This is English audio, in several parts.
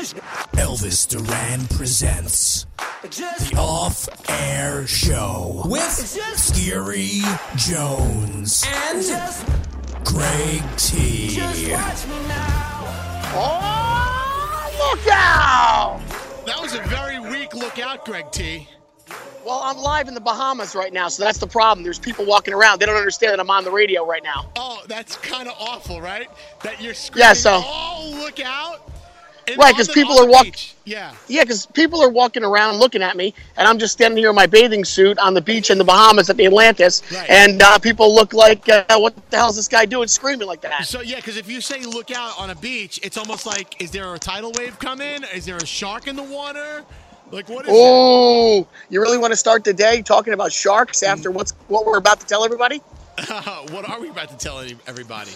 Elvis Duran presents the Off Air Show with Skeery Jones and Greg T. Oh, look out! That was a very weak lookout, Greg T. Well, I'm live in the Bahamas right now, so that's the problem. There's people walking around. They don't understand that I'm on the radio right now. Oh, that's kind of awful, right? That you're screaming, Yeah, so- oh, look out. And Right, because people are walking. Yeah. Yeah, because people are walking around looking at me, and I'm just standing here in my bathing suit on the beach in the Bahamas at the Atlantis, Right. and uh, people look like, uh, what the hell is this guy doing screaming like that? So, yeah, because if you say look out on a beach, it's almost like, is there a tidal wave coming? Is there a shark in the water? Like, what is Oh, you really want to start the day talking about sharks after what's what we're about to tell everybody? what are we about to tell everybody?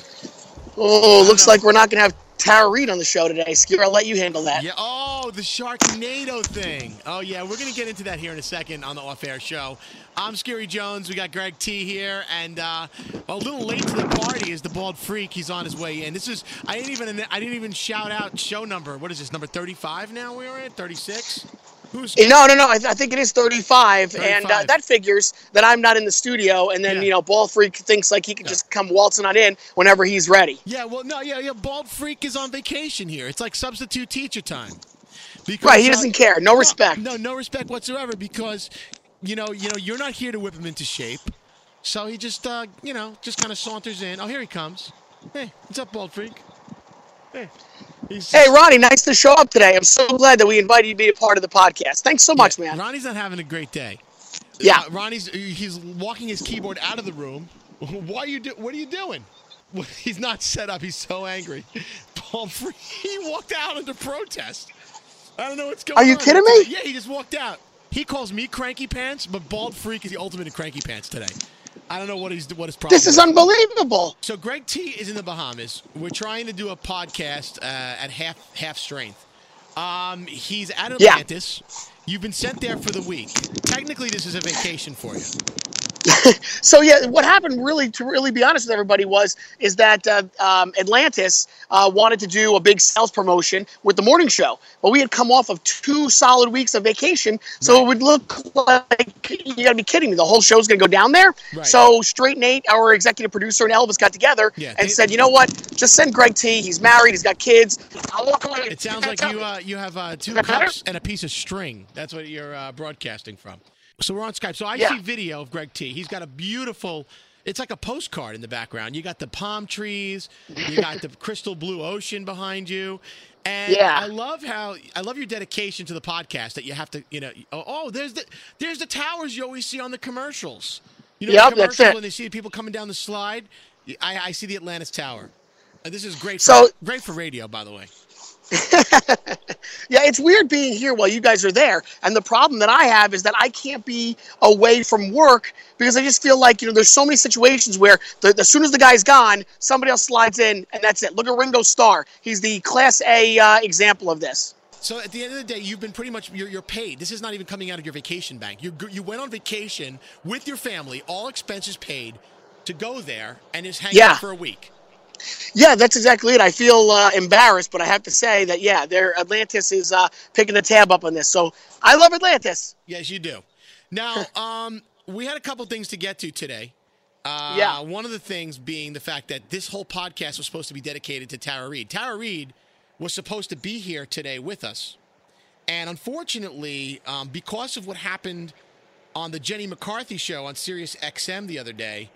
Oh, looks know. like we're not going to have Tara Reid on the show today. Skier, I'll let you handle that. Yeah. Oh, the Sharknado thing. Oh, yeah. We're going to get into that here in a second on the Off Air Show. I'm Skeery Jones. We got Greg T here, and uh, a little late to the party is the bald freak. He's on his way in. This is I didn't even I didn't even shout out show number. What is this number 35 now? We're at 36. Who's Eh, No, no, no. I, I think it is 35, and uh, that figures that I'm not in the studio, and then Yeah. you know, Bald Freak thinks like he can Yeah. just come waltzing on in whenever he's ready. Yeah. Well, no. Yeah. Yeah. Bald freak is on vacation here. It's like substitute teacher time. Because, Right? He uh, doesn't care. No respect. No, no respect whatsoever because you know, you know, you're not here to whip him into shape. So he just uh, you know, just kind of saunters in. Oh, here he comes. Hey, what's up, bald freak? Hey. He's Hey, Ronnie, nice to show up today. I'm so glad that we invited you to be a part of the podcast. Thanks so much, man. Ronnie's not having a great day. Yeah. Uh, Ronnie's he's walking his keyboard out of the room. Why are you do what are you doing? He's not set up. He's so angry. Bald freak. He walked out under protest. I don't know what's going on. Are you kidding me? Yeah, he just walked out. He calls me cranky pants, but bald freak is the ultimate in cranky pants today. I don't know what he's what his problem. This is unbelievable. so Greg T is in the Bahamas. We're trying to do a podcast uh, at half half strength. Um, he's at Yeah. Atlantis. You've been sent there for the week. Technically, this is a vacation for you. So yeah, what happened really, to really be honest with everybody, was is that uh, um, Atlantis uh, wanted to do a big sales promotion with the morning show, but we had come off of two solid weeks of vacation, so it would look like you got to be kidding me. The whole show's going to go down there. Right. So Straight Nate, our executive producer, and Elvis got together Yeah, and they- said, you know what, just send Greg T. He's married, he's got kids. I'll walk away. It sounds like you uh, you have uh, two cups and a piece of string. That's what you're uh, broadcasting from. So we're on Skype. So I Yeah. see video of Greg T. He's got a beautiful. It's like a postcard in the background. You got the palm trees. You got the crystal blue ocean behind you. And Yeah. I love how I love your dedication to the podcast that you have to, you know, oh, oh, there's the there's the towers you always see on the commercials. You know, Yep, the commercial when they see people coming down the slide. I, I see the Atlantis Tower. And this is great. For, So- great for radio, by the way. Yeah, it's weird being here while you guys are there. And the problem that I have is that I can't be away from work because I just feel like, you know, there's so many situations where the, as soon as the guy's gone, somebody else slides in and that's it. Look at Ringo Starr. He's the class A uh, example of this. So at the end of the day, you've been pretty much you're, you're paid. This is not even coming out of your vacation bank. You you went on vacation with your family, all expenses paid, to go there and just hang Yeah. out for a week. Yeah, that's exactly it. I feel uh, embarrassed, but I have to say that, yeah, their Atlantis is uh, picking the tab up on this. So I love Atlantis. Yes, you do. Now, um, we had a couple things to get to today. Uh, Yeah. One of the things being the fact that this whole podcast was supposed to be dedicated to Tara Reid. Tara Reid was supposed to be here today with us. And unfortunately, um, because of what happened on the Jenny McCarthy show on Sirius XM the other day,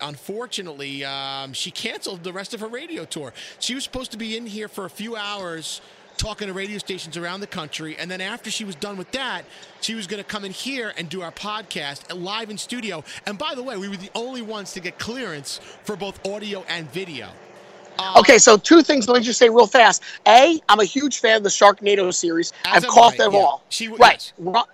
unfortunately, um, she canceled the rest of her radio tour. She was supposed to be in here for a few hours talking to radio stations around the country. And then after she was done with that, she was going to come in here and do our podcast live in studio. And by the way, we were the only ones to get clearance for both audio and video. Uh, Okay, so two things. Let me just say real fast. A, I'm a huge fan of the Sharknado series. I've coughed them yeah. all. She right. yes.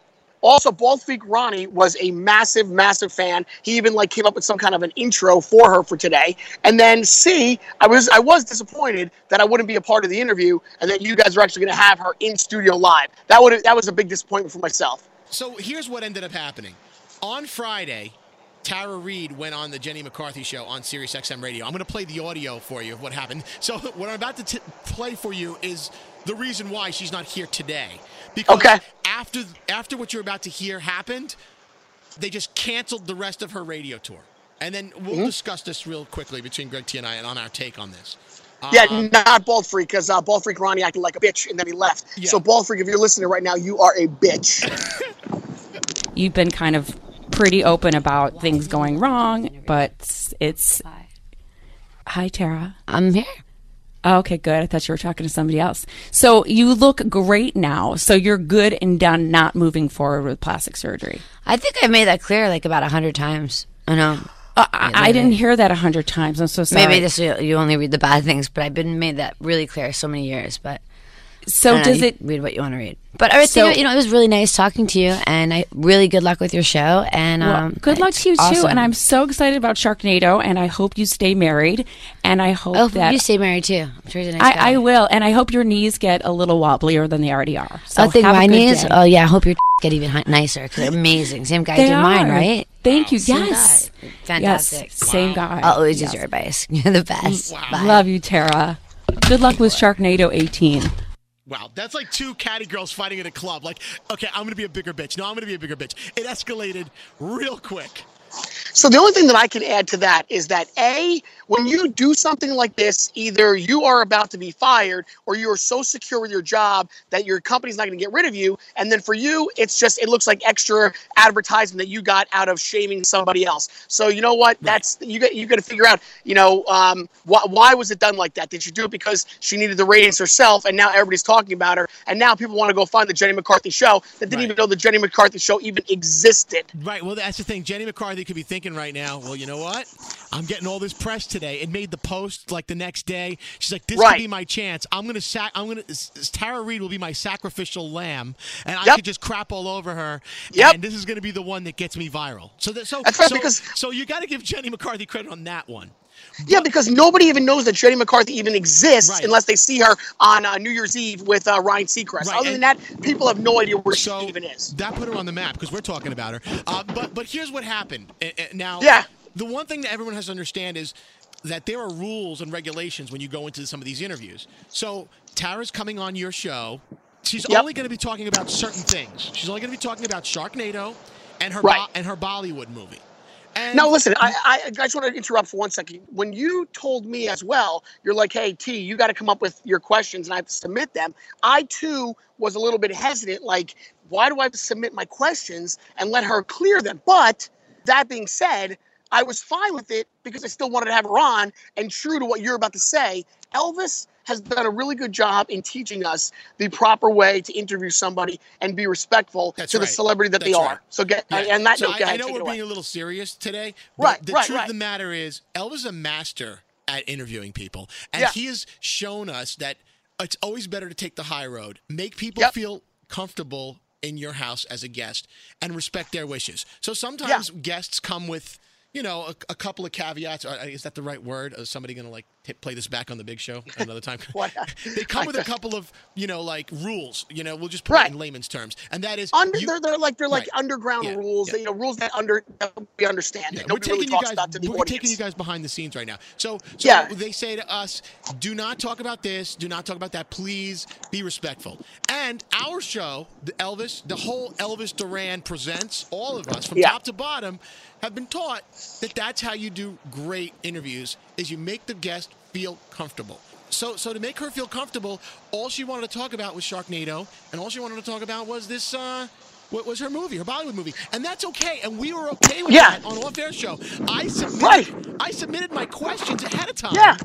Also, Bald Freak Ronnie was a massive, massive fan. He even like came up with some kind of an intro for her for today. And then C, I was I was disappointed that I wouldn't be a part of the interview, and that you guys were actually going to have her in studio live. That would that was a big disappointment for myself. So here's what ended up happening. On Friday, Tara Reid went on the Jenny McCarthy show on Sirius XM Radio. I'm going to play the audio for you of what happened. So what I'm about to t- play for you is the reason why she's not here today. Because Okay. after after what you're about to hear happened, they just canceled the rest of her radio tour. And then we'll Mm-hmm. discuss this real quickly between Greg T and I and on our take on this. Yeah, Um, not Bald Freak, because uh, Bald Freak Ronnie acted like a bitch and then he left. Yeah. So, Bald Freak, if you're listening right now, you are a bitch. You've been kind of pretty open about things going wrong, but it's. Hi, Tara. I'm here. Oh, okay, good. I thought you were talking to somebody else. So you look great now. So you're good and done not moving forward with plastic surgery. I think I've made that clear like about a hundred times. I know. Uh, I, I didn't hear that a hundred times. I'm so sorry. Maybe this you only read the bad things, but I've been made that really clear so many years. But So I does you it? read what you want to read? But everything, So- you know, it was really nice talking to you, and I really good luck with your show. And Well, um, good luck to you too. And I'm so excited about Sharknado. And I hope you stay married. And I hope Oh, that you stay married too. I'm sure he's a nice guy. I, I will. And I hope your knees get a little wobblier than they already are. So oh, think my knees. day. Oh yeah, I hope your get even nicer because they're amazing. Same guy They did mine, right? Thank you. Same yes. guy. Fantastic. Yes. Same guy. I'll always Yes. use your advice. You're the best. Bye. Love you, Tara. Good luck with Sharknado 18. Wow, that's like two catty girls fighting at a club. Like, okay, I'm gonna be a bigger bitch. No, I'm gonna be a bigger bitch. It escalated real quick. So the only thing that I can add to that is that a when you do something like this, either you are about to be fired or you are so secure with your job that your company's not going to get rid of you, and then for you, it's just it looks like extra advertisement that you got out of shaming somebody else. So you know what? That's you got you got to figure out. You know um, why why was it done like that? Did you do it because she needed the ratings herself, and now everybody's talking about her, and now people want to go find the Jenny McCarthy show that didn't Right. even know the Jenny McCarthy show even existed. Right. Well, that's the thing. Jenny McCarthy could be thinking right now. Well, you know what? I'm getting all this press today. It made the post like the next day. She's like, "This Right. could be my chance. I'm gonna sac. I'm gonna. Tara Reid will be my sacrificial lamb, and I could just crap all over her. Yep. And this is gonna be the one that gets me viral. So that. So. So, because- So you got to give Jenny McCarthy credit on that one. Yeah, because nobody even knows that Jenny McCarthy even exists Right. unless they see her on uh, New Year's Eve with uh, Ryan Seacrest. Right, Other than that, people have no idea where So she even is. that put her on the map because we're talking about her. Uh, but but here's what happened. Now, Yeah. The one thing that everyone has to understand is that there are rules and regulations when you go into some of these interviews. So Tara's coming on your show. She's Yep. only going to be talking about certain things. She's only going to be talking about Sharknado and her Right. Bo- and her Bollywood movie. And Now, listen, I, I, I just want to interrupt for one second. When you told me as well, you're like, hey, T, you got to come up with your questions and I have to submit them. I, too, was a little bit hesitant. Like, why do I have to submit my questions and let her clear them? But that being said, I was fine with it because I still wanted to have her on. And true to what you're about to say, Elvis has done a really good job in teaching us the proper way to interview somebody and be respectful That's to the celebrity that they That's are. So get Yeah. and that so note, I, I know we're away. being a little serious today. But Right, The right, truth right. of the matter is, Elvis is a master at interviewing people, and Yeah. he has shown us that it's always better to take the high road, make people Yep. feel comfortable in your house as a guest, and respect their wishes. So sometimes guests come with. You know, a, a couple of caveats. Is that the right word? Is somebody going to like t- play this back on the big show another time? They come with a couple of, you know, like rules. You know, we'll just put Right. it in layman's terms, and that is under you- they're, they're like they're like Right. underground Yeah, rules yeah. that, you know rules that under that we understand Yeah, we're nobody really taking you guys. about to the we're audience taking you guys behind the scenes right now. So, so Yeah. they say to us, "Do not talk about this. Do not talk about that. Please be respectful." And our show, the Elvis, the whole Elvis Duran presents, all of us from top to bottom, have been taught that that's how you do great interviews: is you make the guest feel comfortable. So, so to make her feel comfortable, all she wanted to talk about was Sharknado, and all she wanted to talk about was this. Uh, what was her movie, her Bollywood movie, and that's okay, and we were okay with Yeah. that on Off Air Show. I submitted, Right. I submitted my questions ahead of time. Yeah.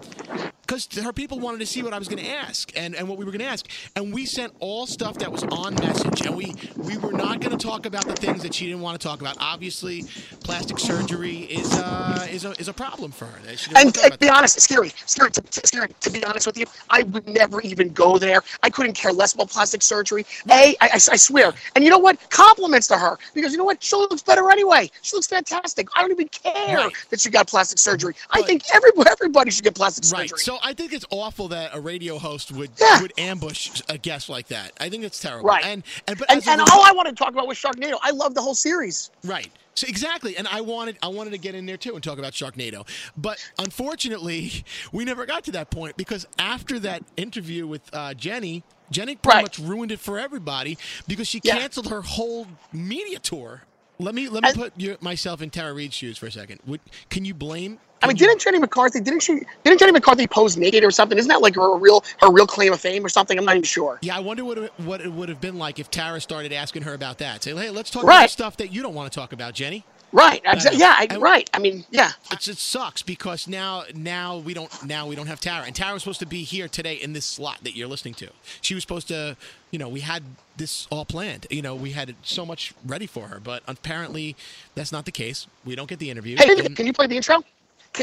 Because her people wanted to see what I was going to ask and, and what we were going to ask, and we sent all stuff that was on message, and we we were not going to talk about the things that she didn't want to talk about. Obviously, plastic surgery is uh, is a is a problem for her. And to to be honest, scary, scary, to, to- scary. To be honest with you, I would never even go there. I couldn't care less about plastic surgery. A, I, I, I swear. And you know what? Compliments to her because you know what? She looks better anyway. She looks fantastic. I don't even care Right. that she got plastic surgery. I think everybody, everybody should get plastic Right. surgery. So So I think it's awful that a radio host would Yeah. would ambush a guest like that. I think it's terrible. Right. And and but And, as and result- all I want to talk about was Sharknado. I love the whole series. Right. So exactly, and I wanted I wanted to get in there too and talk about Sharknado, but unfortunately, we never got to that point because after that interview with uh, Jenny, Jenny pretty Right. much ruined it for everybody because she Yeah. canceled her whole media tour. Let me let me And- put your, myself in Tara Reid's shoes for a second. Would, can you blame? I mean, didn't Jenny McCarthy? Didn't she? Didn't Jenny McCarthy pose naked or something? Isn't that like her real her real claim of fame or something? I'm not even sure. Yeah, I wonder what it, what it would have been like if Tara started asking her about that. Say, hey, let's talk Right. about stuff that you don't want to talk about, Jenny. Right. Exa- know. yeah. I, right. I mean, yeah. It's, it sucks because now now we don't now we don't have Tara and Tara was supposed to be here today in this slot that you're listening to. She was supposed to, you know, we had this all planned. You know, we had so much ready for her, but apparently that's not the case. We don't get the interview. Hey, And, can you play the intro?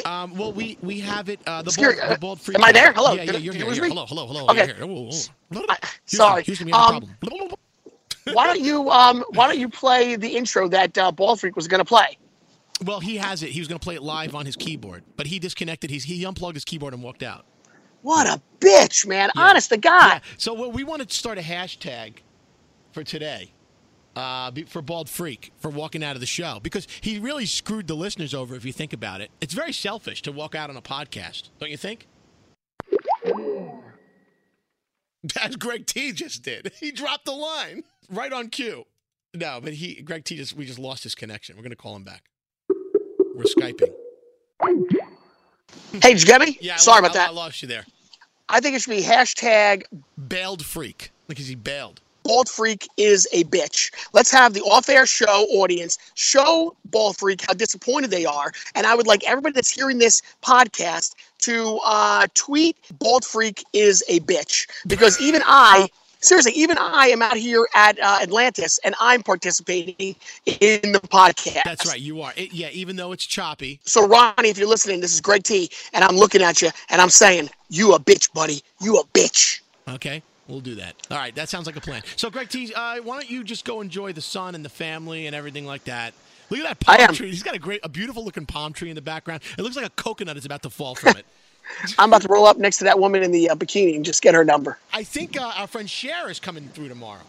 Um, well, we we have it. Uh, the Skeery, bald, uh, the bald freak. am I there? Hello, Yeah, yeah, you're here. you me? Hello, hello, hello. Okay. Here. Whoa, whoa. I- sorry. Houston, we have a Um, problem. why don't you um Why don't you play the intro that uh, Bald Freak was going to play? Well, he has it. He was going to play it live on his keyboard, but he disconnected. He's he unplugged his keyboard and walked out. What a bitch, man! Yeah. Honest to God. Yeah. So what we want to start a hashtag for today. Uh, for bald freak for walking out of the show because he really screwed the listeners over if you think about it. It's very selfish to walk out on a podcast, don't you think? As Greg T just did. He dropped the line right on cue. No, but he Greg T just we just lost his connection. We're gonna call him back. We're skyping. Hey, did you get me? Yeah, Sorry lo- about I, that. I lost you there. I think it should be hashtag Bailed freak. Is he bailed? Bald Freak is a bitch. Let's have the off-air show audience show Bald Freak how disappointed they are, and I would like everybody that's hearing this podcast to uh, tweet Bald Freak is a bitch because even I. Seriously, even I am out here at uh, Atlantis, and I'm participating in the podcast. That's right, you are. It, yeah, even though it's choppy. So, Ronnie, if you're listening, this is Greg T, and I'm looking at you, and I'm saying, "You a bitch, buddy. You a bitch." Okay, we'll do that. All right, that sounds like a plan. So, Greg T, uh, why don't you just go enjoy the sun and the family and everything like that? Look at that palm tree. He's got a great, a beautiful looking palm tree in the background. It looks like a coconut is about to fall from it. I'm about to roll up next to that woman in the uh, bikini and just get her number. I think uh, our friend Cher is coming through tomorrow.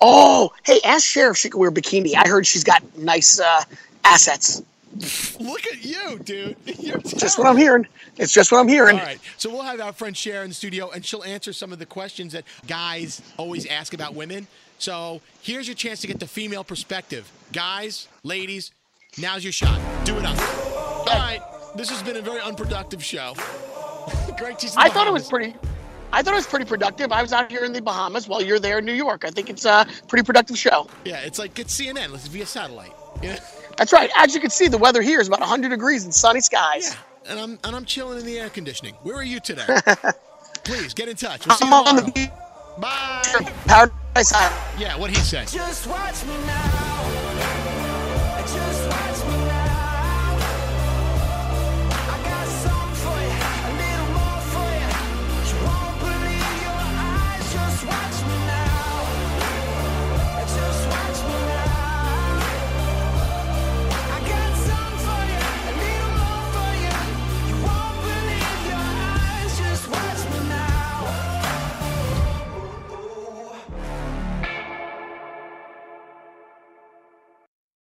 Oh, hey, ask Cher if she can wear a bikini. I heard she's got nice uh, assets. Look at you, dude. You're Just what I'm hearing. It's just what I'm hearing. All right, so we'll have our friend Cher in the studio, and she'll answer some of the questions that guys always ask about women. So here's your chance to get the female perspective. Guys, ladies, now's your shot. Do it up. All right, this has been a very unproductive show. Greg T's I thought it was pretty. I thought it was pretty productive. I was out here in the Bahamas while you're there in New York. I think it's a pretty productive show. Yeah, it's like it's CNN. It's via satellite. Yeah, That's right. As you can see, the weather here is about 100 degrees and sunny skies. yeah. And I'm and I'm chilling in the air conditioning. Where are you today? Please get in touch. We'll see you I'm on tomorrow. the beach, Bye. Paradise Island. Yeah, what he said.